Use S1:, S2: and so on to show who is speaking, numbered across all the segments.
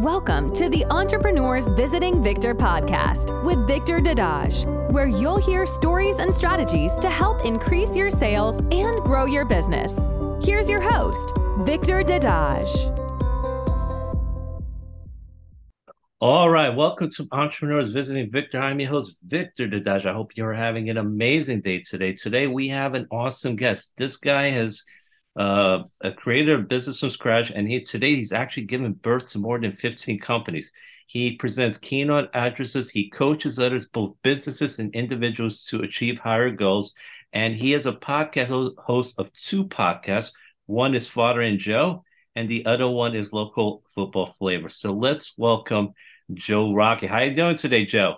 S1: Welcome to the Entrepreneurs Visiting Victor podcast with Victor Dedaj, where you'll hear stories and strategies to help increase your sales and grow your business. Here's your host, Victor Dedaj.
S2: All right, welcome to Entrepreneurs Visiting Victor. I'm your host, Victor Dedaj. I hope you're having an amazing day today. Today, we have an awesome guest. This guy has uh, a creator of business from scratch, and he today he's actually given birth to more than 15 companies. He presents keynote addresses. He coaches others, both businesses and individuals, to achieve higher goals. And he is a podcast host of two podcasts. One is Father and Joe, and the other one is Local Football Flavor. So let's welcome Joe Rocky. How are you doing today, Joe?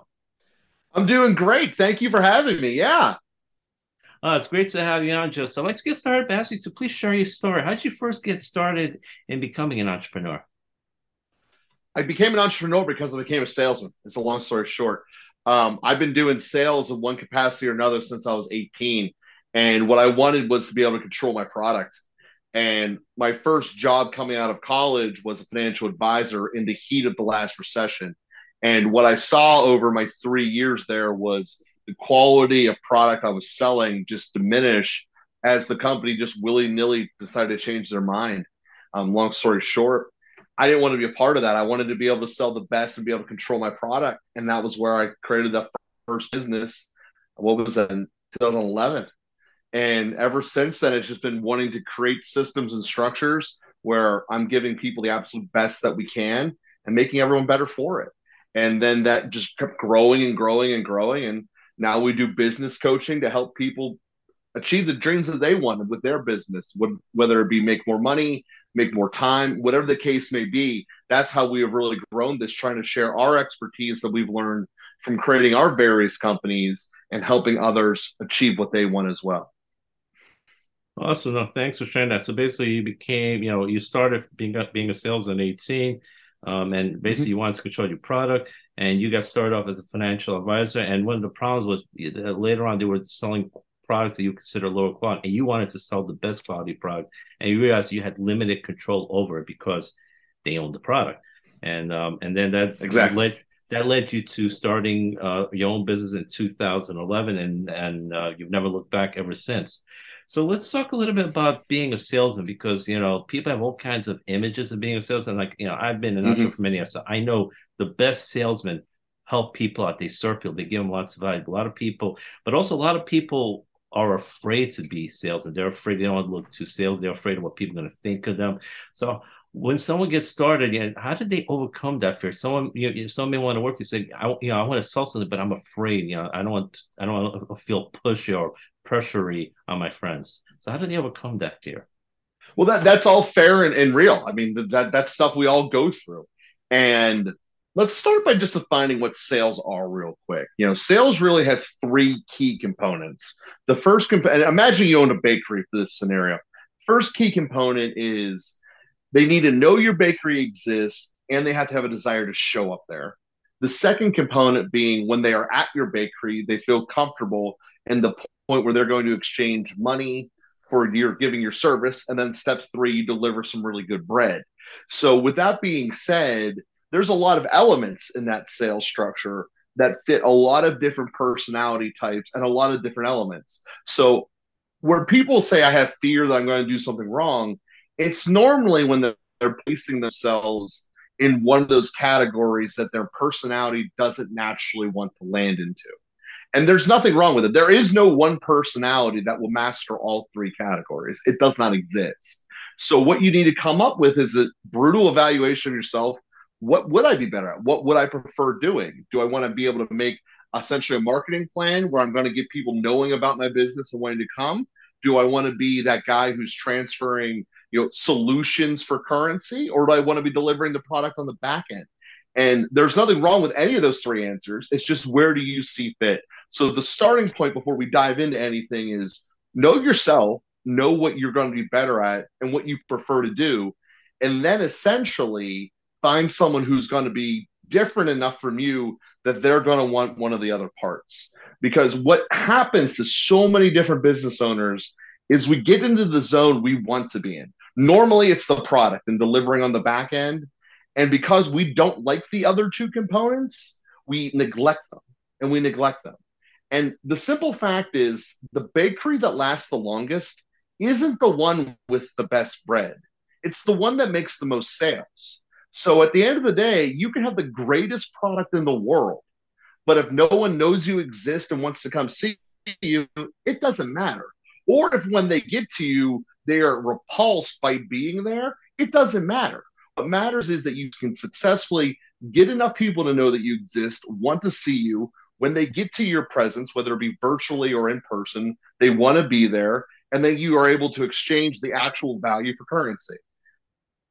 S3: I'm doing great. Thank you for having me. Yeah.
S2: Uh, it's great to have you on, Joe. So let's get started. Ask you to please share your story. How did you first get started in becoming an entrepreneur?
S3: I became an entrepreneur because I became a salesman. It's a long story short. Um, I've been doing sales in one capacity or another since I was 18. And what I wanted was to be able to control my product. And my first job coming out of college was a financial advisor in the heat of the last recession. And what I saw over my three years there was the quality of product I was selling just diminish as the company just willy nilly decided to change their mind. Um, long story short, I didn't want to be a part of that. I wanted to be able to sell the best and be able to control my product. And that was where I created the first business. What was that in 2011? And ever since then, it's just been wanting to create systems and structures where I'm giving people the absolute best that we can and making everyone better for it. And then that just kept growing and growing and growing. And now we do business coaching to help people achieve the dreams that they wanted with their business, whether it be make more money, make more time, whatever the case may be. That's how we have really grown this, trying to share our expertise that we've learned from creating our various companies and helping others achieve what they want as well.
S2: Awesome. No, thanks for sharing that. So basically, you became, you know, you started being being a sales in 18, um, and basically mm-hmm. you wanted to control your product and you got started off as a financial advisor and one of the problems was later on they were selling products that you consider lower quality and you wanted to sell the best quality product and you realized you had limited control over it because they owned the product. And um, and then that
S3: exactly.
S2: led that led you to starting uh, your own business in 2011 and and uh, you've never looked back ever since so let's talk a little bit about being a salesman because you know people have all kinds of images of being a salesman. Like you know, I've been an mm-hmm. entrepreneur for many years, so I know the best salesmen help people out. They serve people. They give them lots of value. A lot of people, but also a lot of people are afraid to be salesmen. They're afraid they don't want to look too sales. They're afraid of what people are going to think of them. So when someone gets started, you know, how did they overcome that fear? Someone, you know, someone may want to work. You say, I, you know, I want to sell something, but I'm afraid. You know, I don't want, I don't want to feel pushy or pressury on my friends. So how did they overcome that fear?
S3: Well, that that's all fair and, and real. I mean, that that's stuff we all go through. And let's start by just defining what sales are real quick. You know, sales really has three key components. The first component, imagine you own a bakery for this scenario. First key component is they need to know your bakery exists and they have to have a desire to show up there. The second component being when they are at your bakery, they feel comfortable and the point where they're going to exchange money for your giving your service. And then step three, you deliver some really good bread. So, with that being said, there's a lot of elements in that sales structure that fit a lot of different personality types and a lot of different elements. So, where people say, I have fear that I'm going to do something wrong, it's normally when they're, they're placing themselves in one of those categories that their personality doesn't naturally want to land into. And there's nothing wrong with it. There is no one personality that will master all three categories. It does not exist. So what you need to come up with is a brutal evaluation of yourself. What would I be better at? What would I prefer doing? Do I want to be able to make essentially a marketing plan where I'm going to get people knowing about my business and wanting to come? Do I want to be that guy who's transferring, you know, solutions for currency, or do I want to be delivering the product on the back end? And there's nothing wrong with any of those three answers. It's just where do you see fit? So the starting point before we dive into anything is know yourself, know what you're going to be better at and what you prefer to do. And then essentially find someone who's going to be different enough from you that they're going to want one of the other parts. Because what happens to so many different business owners is we get into the zone we want to be in. Normally, it's the product and delivering on the back end. And because we don't like the other two components, we neglect them and we neglect them. And the simple fact is the bakery that lasts the longest isn't the one with the best bread. It's the one that makes the most sales. So at the end of the day, you can have the greatest product in the world, but if no one knows you exist and wants to come see you, it doesn't matter. Or if when they get to you, they are repulsed by being there, it doesn't matter. What matters is that you can successfully get enough people to know that you exist, want to see you. When they get to your presence, whether it be virtually or in person, they want to be there, and then you are able to exchange the actual value for currency.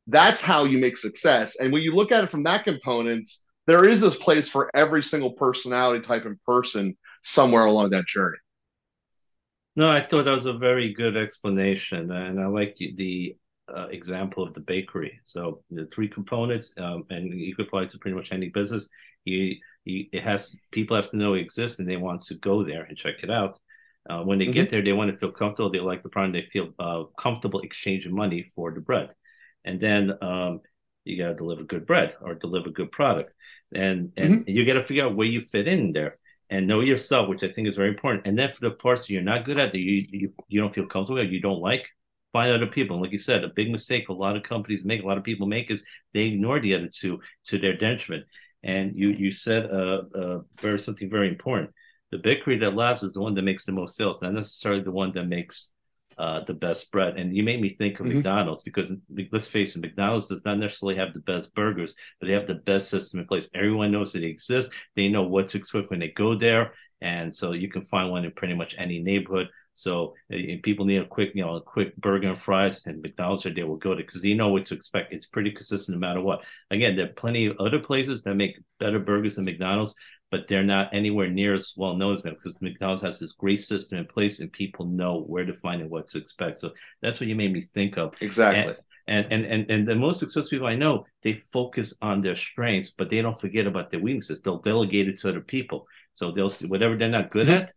S3: That's how you make success. And when you look at it from that component, there is this place for every single personality type and person somewhere along that journey.
S2: No, I thought that was a very good explanation, and I like the uh, example of the bakery. So the three components, um, and you could apply to pretty much any business. You, you, it has people have to know it exists, and they want to go there and check it out. Uh, when they mm-hmm. get there, they want to feel comfortable. They like the product. They feel uh, comfortable exchanging money for the bread, and then um, you got to deliver good bread or deliver good product, and and mm-hmm. you got to figure out where you fit in there and know yourself, which I think is very important. And then for the parts you're not good at, that you you, you don't feel comfortable, you don't like, find other people. And like you said, a big mistake a lot of companies make, a lot of people make is they ignore the other two to their detriment. And you you said uh, uh very something very important the bakery that lasts is the one that makes the most sales, not necessarily the one that makes uh, the best bread. And you made me think of mm-hmm. McDonald's because let's face it, McDonald's does not necessarily have the best burgers, but they have the best system in place. Everyone knows that they exist. They know what to expect when they go there. And so you can find one in pretty much any neighborhood. So if people need a quick, you know, a quick burger and fries, and McDonald's are they will go to because they know what to expect. It's pretty consistent no matter what. Again, there are plenty of other places that make better burgers than McDonald's, but they're not anywhere near as well known as McDonald's because McDonald's has this great system in place and people know where to find and what to expect. So that's what you made me think of.
S3: Exactly.
S2: And and and and the most successful people I know, they focus on their strengths, but they don't forget about their weaknesses. They'll delegate it to other people. So they'll see whatever they're not good at,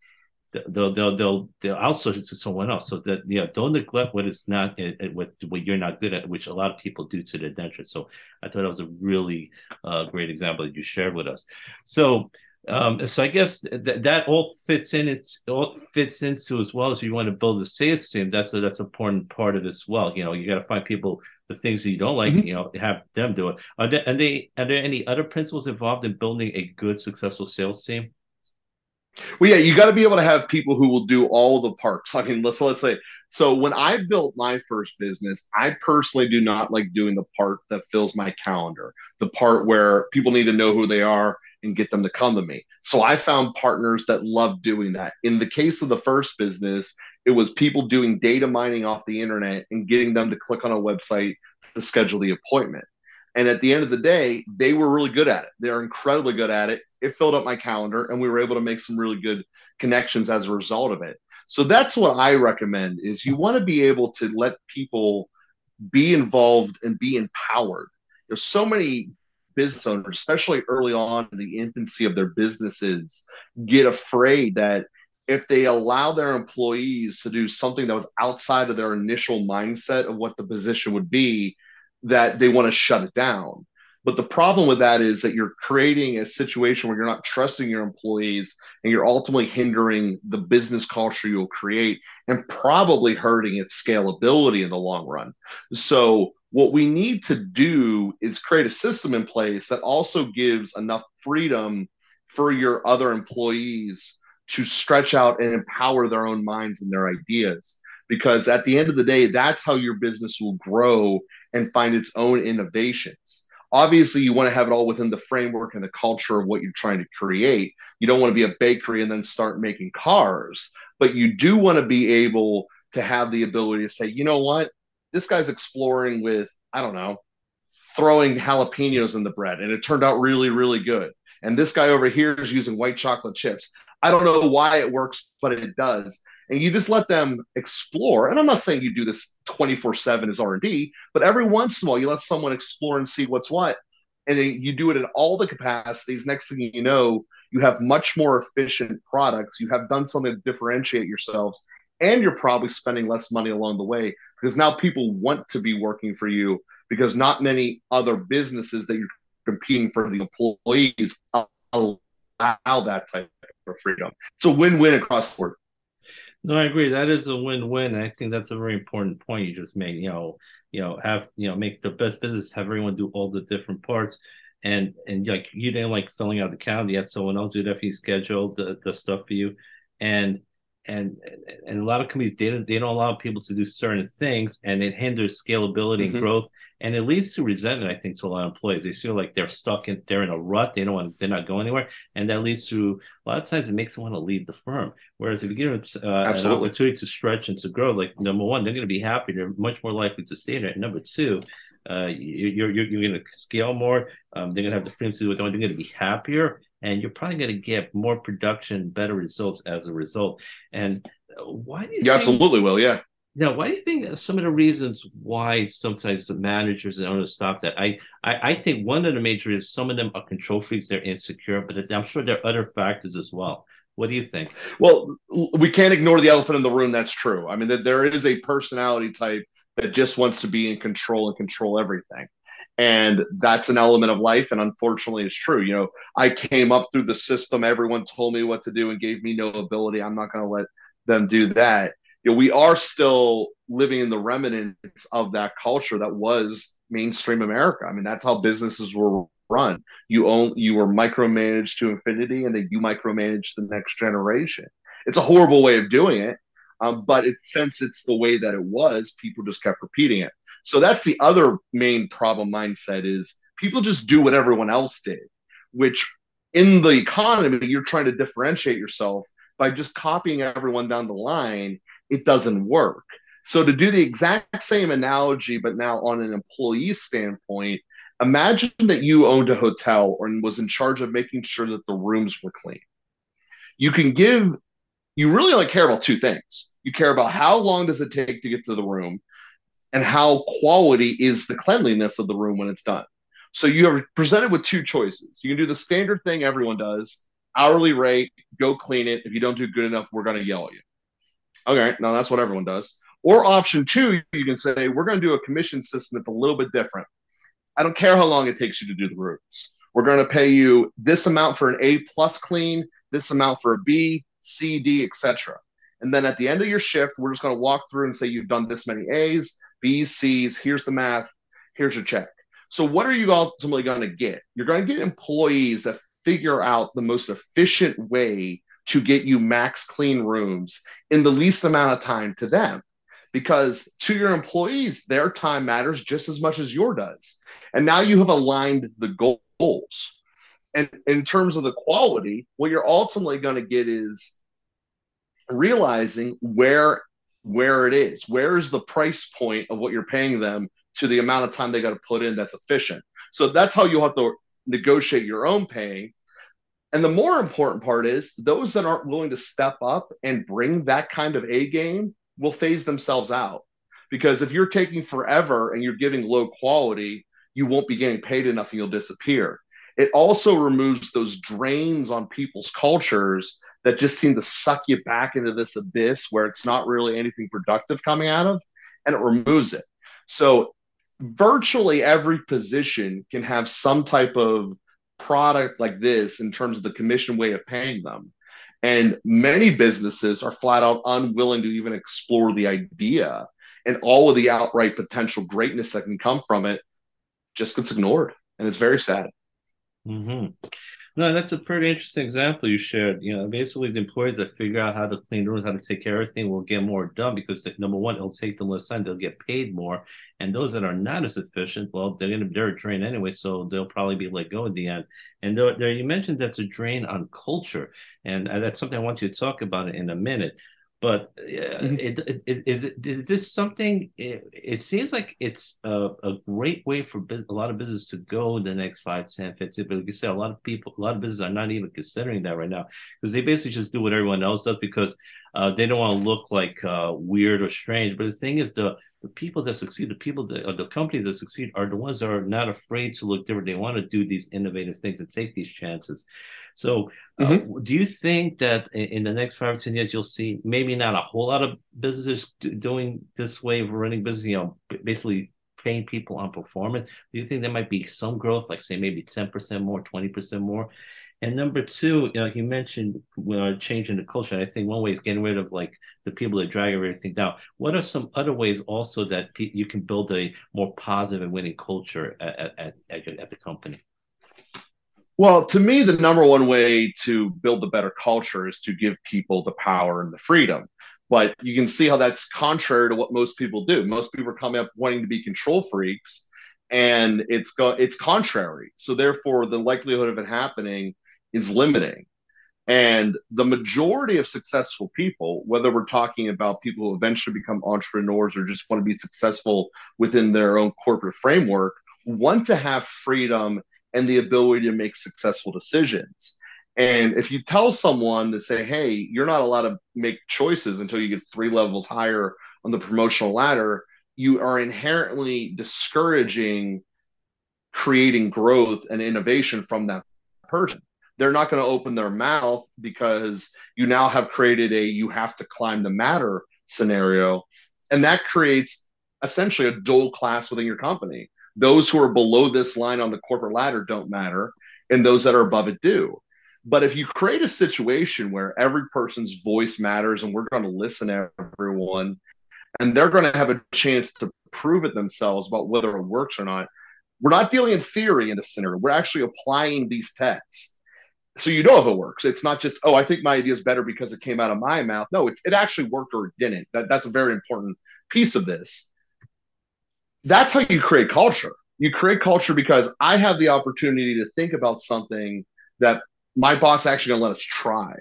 S2: they'll they'll they'll they'll outsource it to someone else. So that you know, don't neglect what is not eh, eh, what what you're not good at, which a lot of people do to their detriment. So I thought that was a really uh, great example that you shared with us. So. Um, so I guess that that all fits in. It's all fits into as well as you want to build a sales team. That's a, that's an important part of this. Well, you know, you got to find people the things that you don't like. Mm-hmm. You know, have them do it. Are there, are, they, are there any other principles involved in building a good, successful sales team?
S3: Well, yeah, you got to be able to have people who will do all the parks. I mean, let's let's say. So when I built my first business, I personally do not like doing the part that fills my calendar, the part where people need to know who they are and get them to come to me. So I found partners that love doing that. In the case of the first business, it was people doing data mining off the internet and getting them to click on a website to schedule the appointment. And at the end of the day, they were really good at it. They're incredibly good at it. It filled up my calendar, and we were able to make some really good connections as a result of it. So that's what I recommend: is you want to be able to let people be involved and be empowered. There's so many business owners, especially early on in the infancy of their businesses, get afraid that if they allow their employees to do something that was outside of their initial mindset of what the position would be, that they want to shut it down. But the problem with that is that you're creating a situation where you're not trusting your employees and you're ultimately hindering the business culture you'll create and probably hurting its scalability in the long run. So, what we need to do is create a system in place that also gives enough freedom for your other employees to stretch out and empower their own minds and their ideas. Because at the end of the day, that's how your business will grow and find its own innovations. Obviously, you want to have it all within the framework and the culture of what you're trying to create. You don't want to be a bakery and then start making cars, but you do want to be able to have the ability to say, you know what, this guy's exploring with, I don't know, throwing jalapenos in the bread, and it turned out really, really good. And this guy over here is using white chocolate chips. I don't know why it works, but it does and you just let them explore. And i'm not saying you do this 24 7 as r&d but every once in a while you let someone explore and see what's what. And you do it in all the capacities. Next thing you know you have much more efficient products. You have done something to differentiate yourselves. And you're probably spending less money along the way because now people want to be working for you because not many other businesses that you're competing for the employees allow that type of freedom. It's a win-win across the board.
S2: No, I agree. That is a win-win. I think that's a very important point you just made. You know, you know, have you know, make the best business, have everyone do all the different parts, and and like you didn't like filling out the calendar, you had someone else do that for you, schedule the the stuff for you, and and and a lot of companies they don't, they don't allow people to do certain things and it hinders scalability mm-hmm. and growth and it leads to resentment i think to a lot of employees they feel like they're stuck in they're in a rut they don't want they're not going anywhere and that leads to a lot of times it makes them want to leave the firm whereas if you give them uh, an opportunity to stretch and to grow like number one they're going to be happy they're much more likely to stay there number two uh, you're, you're, you're going to scale more. Um, they're going to have the freedom to do what they want. They're going to be happier, and you're probably going to get more production, better results as a result. And why do you?
S3: You think, absolutely will. Yeah.
S2: Now, why do you think some of the reasons why sometimes the managers and owners stop that? I, I, I think one of the major is some of them are control freaks. They're insecure, but I'm sure there are other factors as well. What do you think?
S3: Well, we can't ignore the elephant in the room. That's true. I mean, there is a personality type that just wants to be in control and control everything. And that's an element of life. And unfortunately, it's true. You know, I came up through the system. Everyone told me what to do and gave me no ability. I'm not going to let them do that. You know, we are still living in the remnants of that culture that was mainstream America. I mean, that's how businesses were run. You own, you were micromanaged to infinity, and then you micromanage the next generation. It's a horrible way of doing it, um, but it, since it's the way that it was, people just kept repeating it. So that's the other main problem mindset is people just do what everyone else did, which in the economy, you're trying to differentiate yourself by just copying everyone down the line. It doesn't work. So to do the exact same analogy, but now on an employee standpoint, imagine that you owned a hotel or was in charge of making sure that the rooms were clean. You can give, you really only care about two things. You care about how long does it take to get to the room and how quality is the cleanliness of the room when it's done. So you are presented with two choices. You can do the standard thing everyone does, hourly rate, go clean it. If you don't do good enough, we're going to yell at you. Okay, now that's what everyone does. Or option two, you can say, we're going to do a commission system that's a little bit different. I don't care how long it takes you to do the rooms. We're going to pay you this amount for an A plus clean, this amount for a B, C, D, etc. And then at the end of your shift, we're just going to walk through and say you've done this many A's, B's, C's. Here's the math. Here's your check. So, what are you ultimately going to get? You're going to get employees that figure out the most efficient way to get you max clean rooms in the least amount of time to them. Because to your employees, their time matters just as much as your does. And now you have aligned the goals. And in terms of the quality, what you're ultimately going to get is realizing where where it is. Where is the price point of what you're paying them to the amount of time they got to put in that's efficient? So that's how you'll have to negotiate your own paying and the more important part is those that aren't willing to step up and bring that kind of a game will phase themselves out. Because if you're taking forever and you're giving low quality you won't be getting paid enough and you'll disappear. It also removes those drains on people's cultures that just seem to suck you back into this abyss where it's not really anything productive coming out of and it removes it. So virtually every position can have some type of product like this in terms of the commission way of paying them. And many businesses are flat out unwilling to even explore the idea and all of the outright potential greatness that can come from it just gets ignored. And it's very sad.
S2: Mm-hmm. No, that's a pretty interesting example you shared. You know, basically the employees that figure out how to clean rooms, how to take care of everything will get more done because number one, it'll take them less time, they'll get paid more. And those that are not as efficient, well, they're gonna they're a drain anyway, so they'll probably be let go at the end. And there, there you mentioned that's a drain on culture. And uh, that's something I want you to talk about in a minute but uh, it, it, it, is it is this something it, it seems like it's a, a, great way for a lot of business to go in the next 5 10 15 but like you said a lot of people a lot of businesses are not even considering that right now because they basically just do what everyone else does because uh, they don't want to look like uh, weird or strange but the thing is the the people that succeed, the people that or the companies that succeed are the ones that are not afraid to look different. They want to do these innovative things and take these chances. So, uh, mm-hmm. uh, do you think that in the next five or ten years you'll see maybe not a whole lot of businesses doing this way of running business? You know, basically paying people on performance? Do you think there might be some growth, like say maybe 10% more, 20% more? And number two, you, know, you mentioned uh, changing the culture. I think one way is getting rid of like the people that drag everything down. What are some other ways also that you can build a more positive and winning culture at, at, at, at the company?
S3: Well, to me, the number one way to build a better culture is to give people the power and the freedom. But you can see how that's contrary to what most people do. Most people are coming up wanting to be control freaks, and it's go it's contrary. So therefore, the likelihood of it happening is limiting. And the majority of successful people, whether we're talking about people who eventually become entrepreneurs or just want to be successful within their own corporate framework, want to have freedom and the ability to make successful decisions. And if you tell someone to say, hey, you're not allowed to make choices until you get three levels higher on the promotional ladder, you are inherently discouraging creating growth and innovation from that person. They're not going to open their mouth because you now have created a you have to climb the matter scenario. And that creates essentially a dual class within your company those who are below this line on the corporate ladder don't matter, and those that are above it do. But if you create a situation where every person's voice matters and we're going to listen to everyone, and they're going to have a chance to prove it themselves about whether it works or not, we're not dealing in theory in this scenario. We're actually applying these tests. So you know if it works. It's not just, oh, I think my idea is better because it came out of my mouth. No, it, it actually worked or it didn't. That, that's a very important piece of this that's how you create culture. You create culture because I have the opportunity to think about something that my boss actually gonna let us try.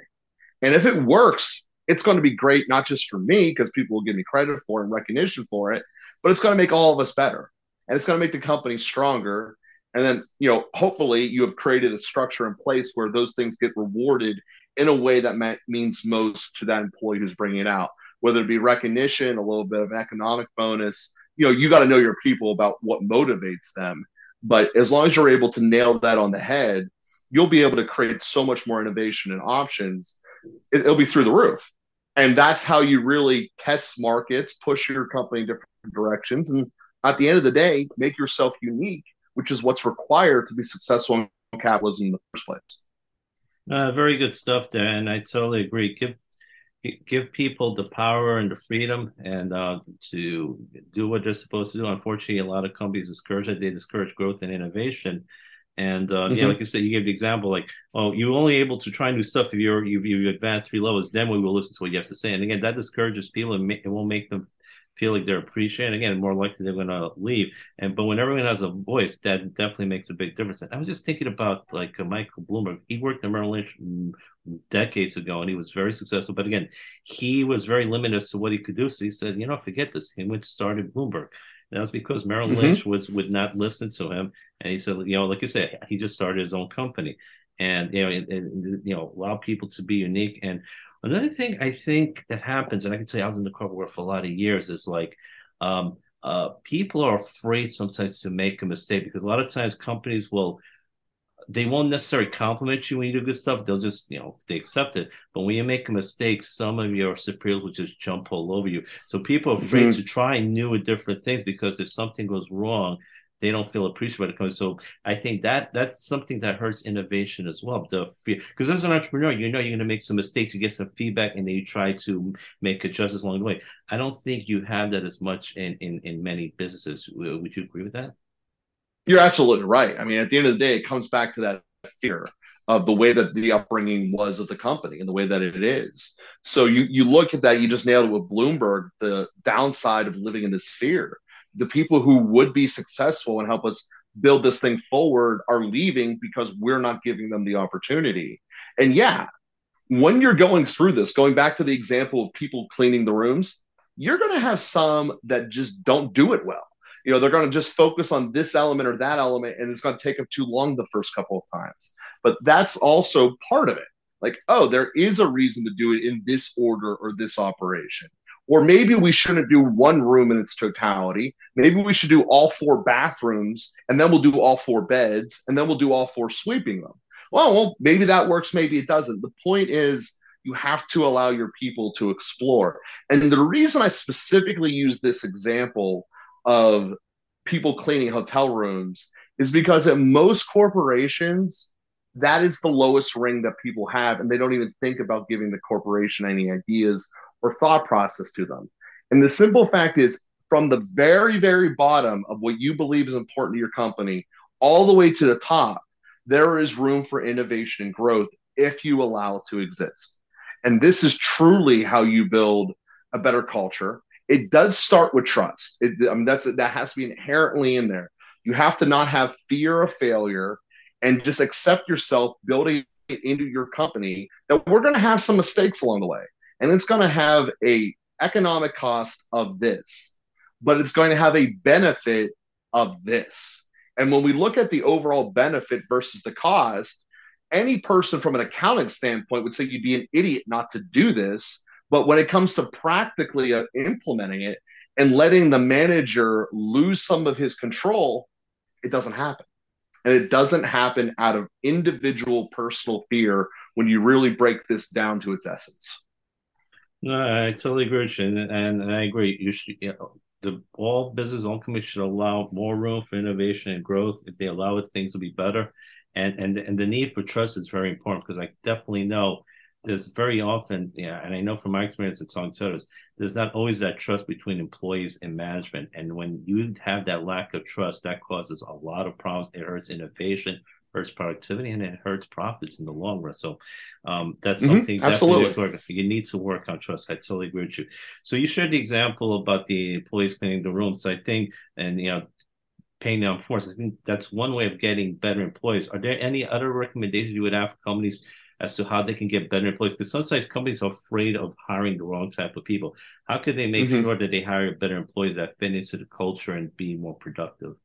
S3: And if it works, it's going to be great, not just for me, because people will give me credit for it and recognition for it, but it's going to make all of us better. And it's going to make the company stronger. And then, you know, hopefully you have created a structure in place where those things get rewarded in a way that means most to that employee who's bringing it out, whether it be recognition, a little bit of economic bonus, you know you got to know your people about what motivates them. But as long as you're able to nail that on the head you'll be able to create so much more innovation and options. It, will be through the roof. And that's how you really test markets push your company in different directions. And at the end of the day make yourself unique which is what's required to be successful in capitalism in the first place
S2: uh, very good stuff there and i totally agree give give people the power and the freedom and uh, to do what they're supposed to do. Unfortunately, a lot of companies discourage that. They discourage growth and innovation. And uh, mm-hmm. yeah, like you said, you gave the example like, oh, you're only able to try new stuff if you're you you advance three levels. Then we will listen to what you have to say. And again, that discourages people and it won't make them feel like they're appreciated. Again, more likely they're going to leave. And but when everyone has a voice, that definitely makes a big difference. And I was just thinking about like uh, Michael Bloomberg. He worked at Merrill Lynch decades ago, and he was very successful. But again, he was very limited as to what he could do. So he said, you know, forget this. He went started Bloomberg. And that was because Merrill mm-hmm. Lynch was would not listen to him, and he said, you know, like you said, he just started his own company, and you know, you know, allow people to be unique. And Another thing I think that happens, and I can say I was in the corporate world for a lot of years, is like um, uh, people are afraid sometimes to make a mistake because a lot of times companies will they won't necessarily compliment you when you do good stuff. They'll just, you know, they accept it. But when you make a mistake, some of your superiors will just jump all over you. So people are afraid mm-hmm. to try new and different things because if something goes wrong, they don't feel appreciated when it comes. So I think that that's something that hurts innovation as well. The fear, because as an entrepreneur, you know you're going to make some mistakes, you get some feedback, and then you try to make adjustments along the way. I don't think you have that as much in in in many businesses. Would you agree with that?
S3: You're absolutely right. I mean, at the end of the day, it comes back to that fear of the way that the upbringing was of the company and the way that it is. So you you look at that, you just nailed it with Bloomberg, the downside of living in this fear the people who would be successful and help us build this thing forward are leaving because we're not giving them the opportunity. And yeah, when you're going through this, going back to the example of people cleaning the rooms, you're going to have some that just don't do it well. You know, they're going to just focus on this element or that element, and it's going to take them too long the first couple of times. But that's also part of it. Like, oh, there is a reason to do it in this order or this operation. Or maybe we shouldn't do one room in its totality. Maybe we should do all four bathrooms and then we'll do all four beds and then we'll do all four sweeping them. Well, well, maybe that works, maybe it doesn't. The point is, you have to allow your people to explore. And the reason I specifically use this example of people cleaning hotel rooms is because at most corporations, that is the lowest ring that people have, and they don't even think about giving the corporation any ideas or thought process to them. And the simple fact is, from the very, very bottom of what you believe is important to your company, all the way to the top, there is room for innovation and growth if you allow it to exist. And this is truly how you build a better culture. It does start with trust. It, I mean, that's that has to be inherently in there. You have to not have fear of failure and just accept yourself building it into your company that we're going to have some mistakes along the way and it's going to have a economic cost of this but it's going to have a benefit of this. And when we look at the overall benefit versus the cost any person from an accounting standpoint would say you'd be an idiot not to do this. But when it comes to practically uh, implementing it and letting the manager lose some of his control it doesn't happen. And it doesn't happen out of individual personal fear when you really break this down to its essence.
S2: No, I totally agree with you. And, and I agree. You should, you know, the all business, all companies should allow more room for innovation and growth. If they allow it, things will be better. And and and the need for trust is very important because I definitely know there's very often, yeah, and I know from my experience at Song Tours, there's not always that trust between employees and management. And when you have that lack of trust, that causes a lot of problems. It hurts innovation, hurts productivity, and it hurts profits in the long run. So um, that's mm-hmm. something
S3: absolutely
S2: you need to work on trust. I totally agree with you. So you shared the example about the employees cleaning the rooms. So I think, and you know, paying down force. I think that's one way of getting better employees. Are there any other recommendations you would have for companies as to how they can get better employees because sometimes companies are afraid of hiring the wrong type of people. How could they make mm-hmm. sure that they hire better employees that fit into the culture and be more productive?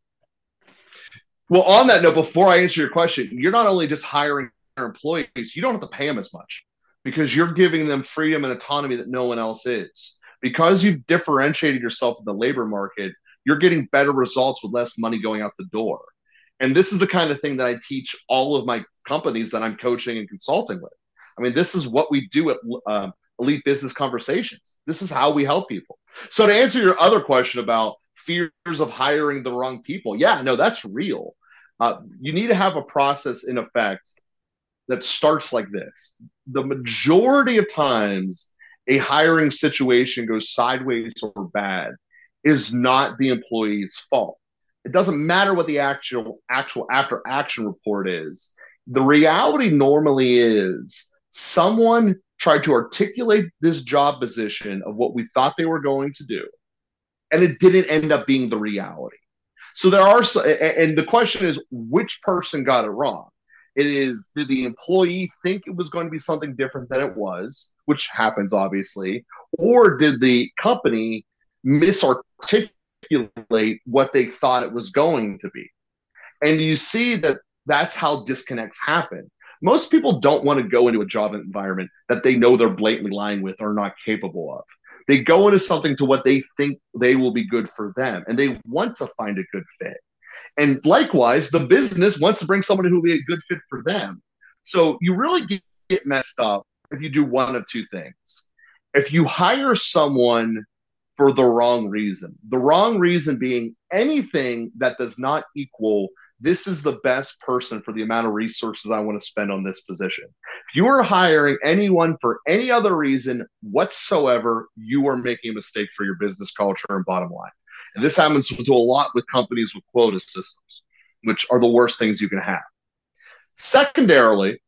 S3: Well, on that note, before I answer your question, you're not only just hiring employees, you don't have to pay them as much because you're giving them freedom and autonomy that no one else is. Because you've differentiated yourself in the labor market, you're getting better results with less money going out the door. And this is the kind of thing that I teach all of my companies that I'm coaching and consulting with. I mean, this is what we do at um, Elite Business Conversations. This is how we help people. So, to answer your other question about fears of hiring the wrong people, yeah, no, that's real. Uh, you need to have a process in effect that starts like this. The majority of times, a hiring situation goes sideways or bad is not the employee's fault. It doesn't matter what the actual actual after action report is. The reality normally is someone tried to articulate this job position of what we thought they were going to do, and it didn't end up being the reality. So there are, and the question is, which person got it wrong? It is, did the employee think it was going to be something different than it was, which happens obviously, or did the company misarticulate what they thought it was going to be. And you see that that's how disconnects happen. Most people don't want to go into a job environment that they know they're blatantly lying with or not capable of. They go into something to what they think they will be good for them, and they want to find a good fit. And likewise, the business wants to bring someone who will be a good fit for them. So you really get messed up if you do one of two things. If you hire someone for the wrong reason. The wrong reason being anything that does not equal this is the best person for the amount of resources I want to spend on this position. If you are hiring anyone for any other reason whatsoever, you are making a mistake for your business culture and bottom line. And this happens to a lot with companies with quota systems, which are the worst things you can have. Secondarily,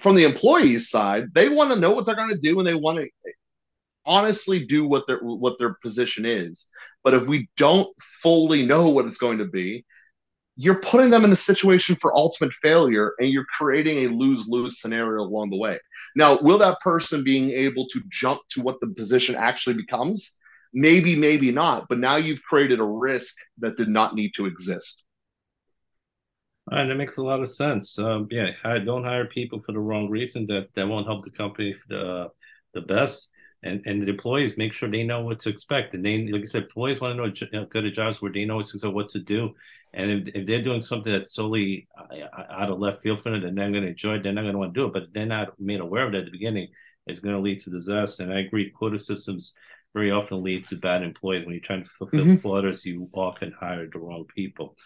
S3: from the employees' side, they want to know what they're going to do and they want to honestly do what their what their position is. But if we don't fully know what it's going to be, you're putting them in a situation for ultimate failure and you're creating a lose-lose scenario along the way. Now, will that person being able to jump to what the position actually becomes? Maybe, maybe not. But now you've created a risk that did not need to exist.
S2: And that makes a lot of sense. Um, yeah, I don't hire people for the wrong reason. That that won't help the company the the best and and the employees make sure they know what to expect. And they, like I said, employees want to know go to jobs where they know what to, what to do. And if, if they're doing something that's solely uh, out of left field for them, they're not going to enjoy it. They're not going to want to do it. But they're not made aware of it at the beginning. It's going to lead to disaster. And I agree, quota systems very often lead to bad employees. When you're trying to fulfill mm-hmm. quotas, you often hire the wrong people.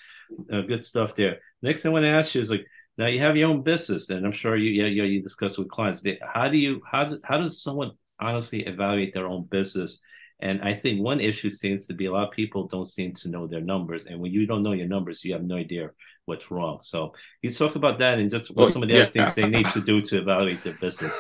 S2: Uh, good stuff there. Next, I want to ask you is like now you have your own business, and I'm sure you yeah, yeah you discuss with clients. How do you how how does someone honestly evaluate their own business? And I think one issue seems to be a lot of people don't seem to know their numbers, and when you don't know your numbers, you have no idea what's wrong. So you talk about that and just what some of the yeah. other things they need to do to evaluate their business.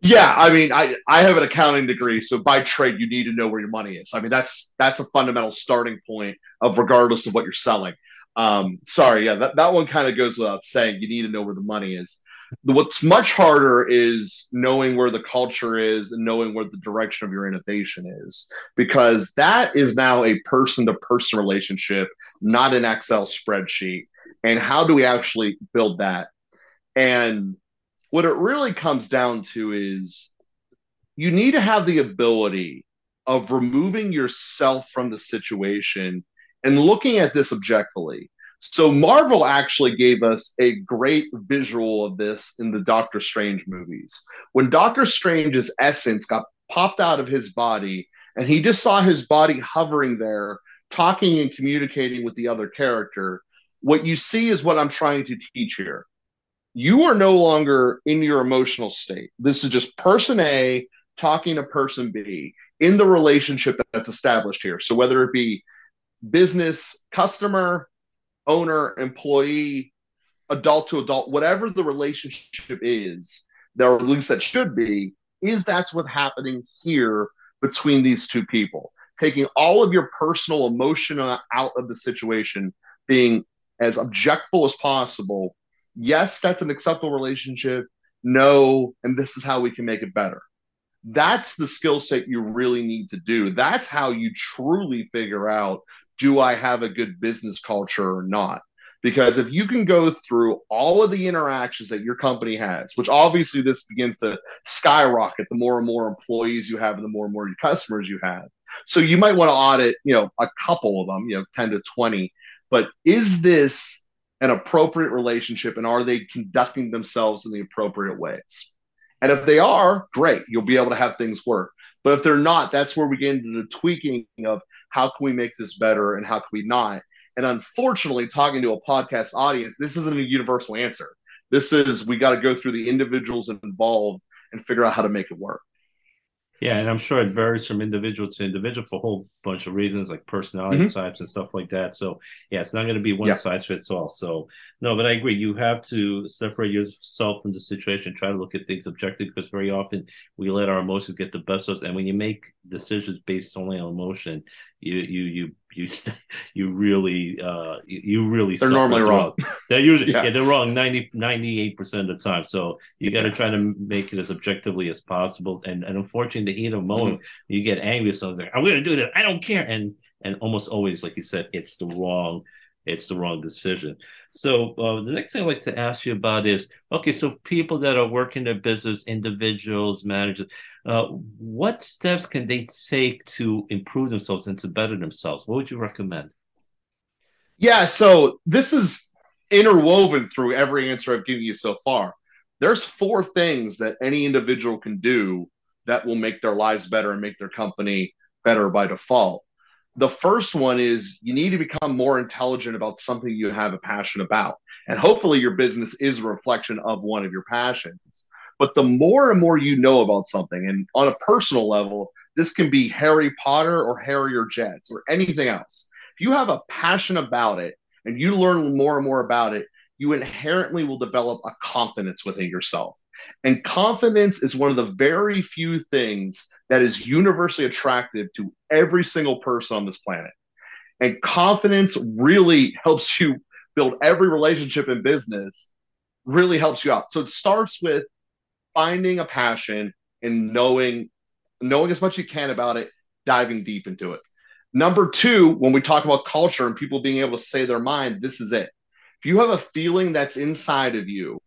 S3: Yeah, I mean, I I have an accounting degree, so by trade, you need to know where your money is. I mean, that's that's a fundamental starting point of regardless of what you're selling. Um, sorry, yeah, that, that one kind of goes without saying. You need to know where the money is. What's much harder is knowing where the culture is and knowing where the direction of your innovation is, because that is now a person to person relationship, not an Excel spreadsheet. And how do we actually build that? And what it really comes down to is you need to have the ability of removing yourself from the situation and looking at this objectively. So Marvel actually gave us a great visual of this in the Doctor Strange movies. When Doctor Strange's essence got popped out of his body and he just saw his body hovering there, talking and communicating with the other character, what you see is what I'm trying to teach here you are no longer in your emotional state. This is just person A talking to person B in the relationship that's established here. So whether it be business, customer, owner, employee, adult to adult, whatever the relationship is, or at least that should be, is that's what's happening here between these two people. Taking all of your personal emotion out of the situation, being as objectful as possible, yes, that's an acceptable relationship. No, and this is how we can make it better. That's the skill set you really need to do. That's how you truly figure out do I have a good business culture or not? Because if you can go through all of the interactions that your company has, which obviously this begins to skyrocket the more and more employees you have and the more and more customers you have. So you might want to audit, you know, a couple of them, you know, 10 to 20. But is this an appropriate relationship and are they conducting themselves in the appropriate ways? And if they are, great, you'll be able to have things work. But if they're not, that's where we get into the tweaking of how can we make this better and how can we not. And unfortunately, talking to a podcast audience, this isn't a universal answer. This is we got to go through the individuals involved and figure out how to make it work.
S2: Yeah, and I'm sure it varies from individual to individual for a whole bunch of reasons, like personality mm-hmm. types and stuff like that. So, yeah, it's not going to be one yeah. size fits all. So, no, but I agree. You have to separate yourself from the situation, try to look at things objectively, because very often we let our emotions get the best of us. And when you make decisions based only on emotion, you you you you you really uh you really
S3: they're normally wrong
S2: they're usually yeah. yeah. they're wrong 90 98 percent of the time so you got to yeah. try to make it as objectively as possible and, and unfortunately the heat of moment mm-hmm. you get angry so like i'm gonna do that i don't care and and almost always like you said it's the wrong it's the wrong decision. So uh, the next thing I'd like to ask you about is okay. So people that are working their business, individuals, managers, uh, what steps can they take to improve themselves and to better themselves? What would you recommend?
S3: Yeah, so this is interwoven through every answer I've given you so far. There's four things that any individual can do that will make their lives better and make their company better by default. The first one is you need to become more intelligent about something you have a passion about. And hopefully, your business is a reflection of one of your passions. But the more and more you know about something, and on a personal level, this can be Harry Potter or Harrier jets or anything else. If you have a passion about it and you learn more and more about it, you inherently will develop a confidence within yourself. And confidence is one of the very few things that is universally attractive to every single person on this planet. And confidence really helps you build every relationship in business, really helps you out. So it starts with finding a passion and knowing knowing as much as you can about it, diving deep into it. Number two, when we talk about culture and people being able to say their mind, this is it. If you have a feeling that's inside of you,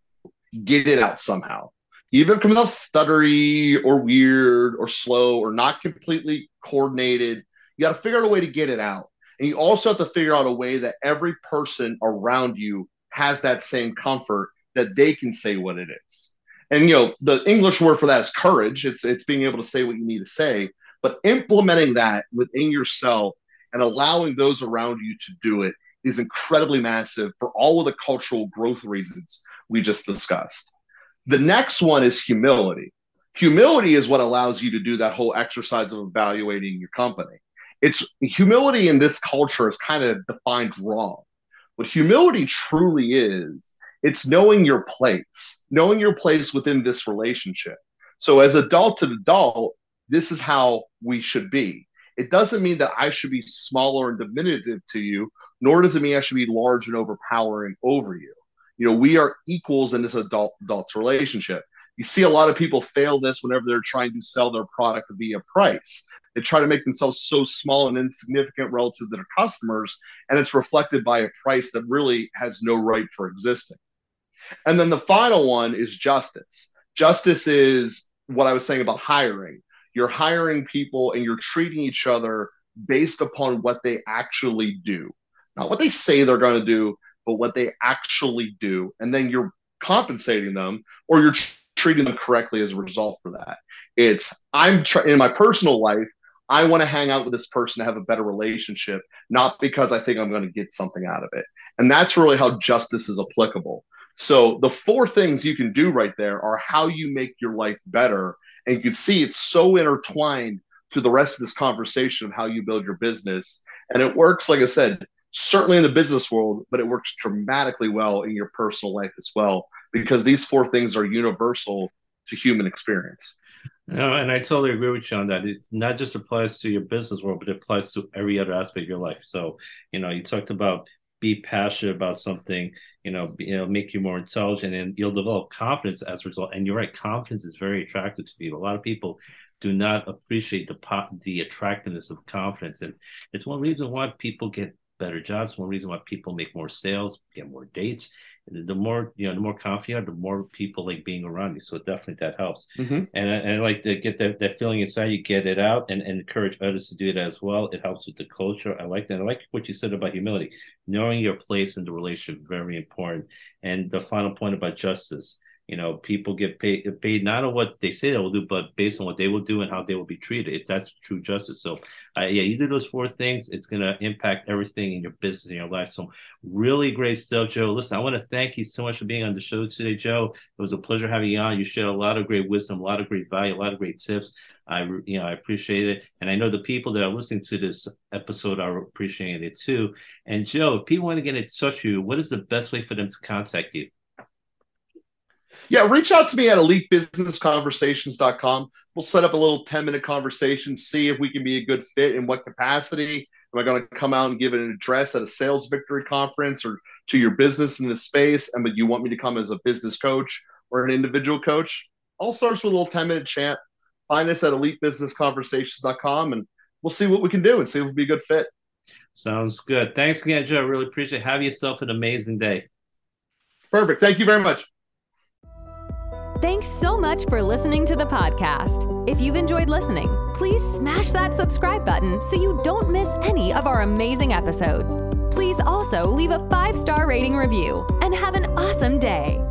S3: get it out somehow even if coming off stuttery or weird or slow or not completely coordinated. You got to figure out a way to get it out. And you also have to figure out a way that every person around you has that same comfort that they can say what it is. And you know, the English word for that is courage. It's it's being able to say what you need to say, but implementing that within yourself and allowing those around you to do it is incredibly massive for all of the cultural growth reasons we just discussed. The next one is humility. Humility is what allows you to do that whole exercise of evaluating your company. It's humility in this culture is kind of defined wrong. What humility truly is, it's knowing your place, knowing your place within this relationship. So, as adult to adult, this is how we should be. It doesn't mean that I should be smaller and diminutive to you, nor does it mean I should be large and overpowering over you. You know, we are equals in this adult adult relationship. You see a lot of people fail this whenever they're trying to sell their product via price. They try to make themselves so small and insignificant relative to their customers, and it's reflected by a price that really has no right for existing. And then the final one is justice. Justice is what I was saying about hiring. You're hiring people and you're treating each other based upon what they actually do, not what they say they're going to do, but what they actually do. And then you're compensating them or you're treating them correctly as a result for that. It's, I'm tr- in my personal life, I want to hang out with this person to have a better relationship, not because I think I'm going to get something out of it. And that's really how justice is applicable. So the four things you can do right there are how you make your life better. And you can see it's so intertwined to the rest of this conversation of how you build your business. And it works, like I said, certainly in the business world, but it works dramatically well in your personal life as well, because these four things are universal to human experience.
S2: No, and I totally agree with you on that. It not just applies to your business world, but it applies to every other aspect of your life. So, you know, you talked about be passionate about something, you know, you know, make you more intelligent, and you'll develop confidence as a result. And you're right, confidence is very attractive to people. A lot of people do not appreciate the pop, the attractiveness of confidence, and it's one reason why people get better jobs. One reason why people make more sales, get more dates. The more you know, the more confident, the more people like being around you. So definitely that helps. Mm-hmm. And, and I like to get that, that feeling inside. You get it out and, and encourage others to do it as well. It helps with the culture. I like that. I like what you said about humility, knowing your place in the relationship. Very important. And the final point about justice you know, people get paid paid not on what they say they will do, but based on what they will do and how they will be treated. If that's true justice. So, uh, yeah, you do those four things, it's going to impact everything in your business in your life. So, really great stuff, Joe. Listen, I want to thank you so much for being on the show today, Joe. It was a pleasure having you on. You shared a lot of great wisdom, a lot of great value, a lot of great tips. I, you know, I appreciate it, and I know the people that are listening to this episode are appreciating it too. And Joe, if people want to get in touch with you, what is the best way for them to contact you?
S3: Yeah, reach out to me at elitebusinessconversations.com. We'll set up a little 10 minute conversation, see if we can be a good fit in what capacity. Am I going to come out and give an address at a sales victory conference or to your business in the space? And but you want me to come as a business coach or an individual coach? All starts with a little 10 minute chat. Find us at elitebusinessconversations.com and we'll see what we can do and see if we'll be a good fit.
S2: Sounds good. Thanks again, Joe. I really appreciate it. Have yourself an amazing day.
S3: Perfect. Thank you very much.
S1: Thanks so much for listening to the podcast. If you've enjoyed listening, please smash that subscribe button so you don't miss any of our amazing episodes. Please also leave a five star rating review and have an awesome day.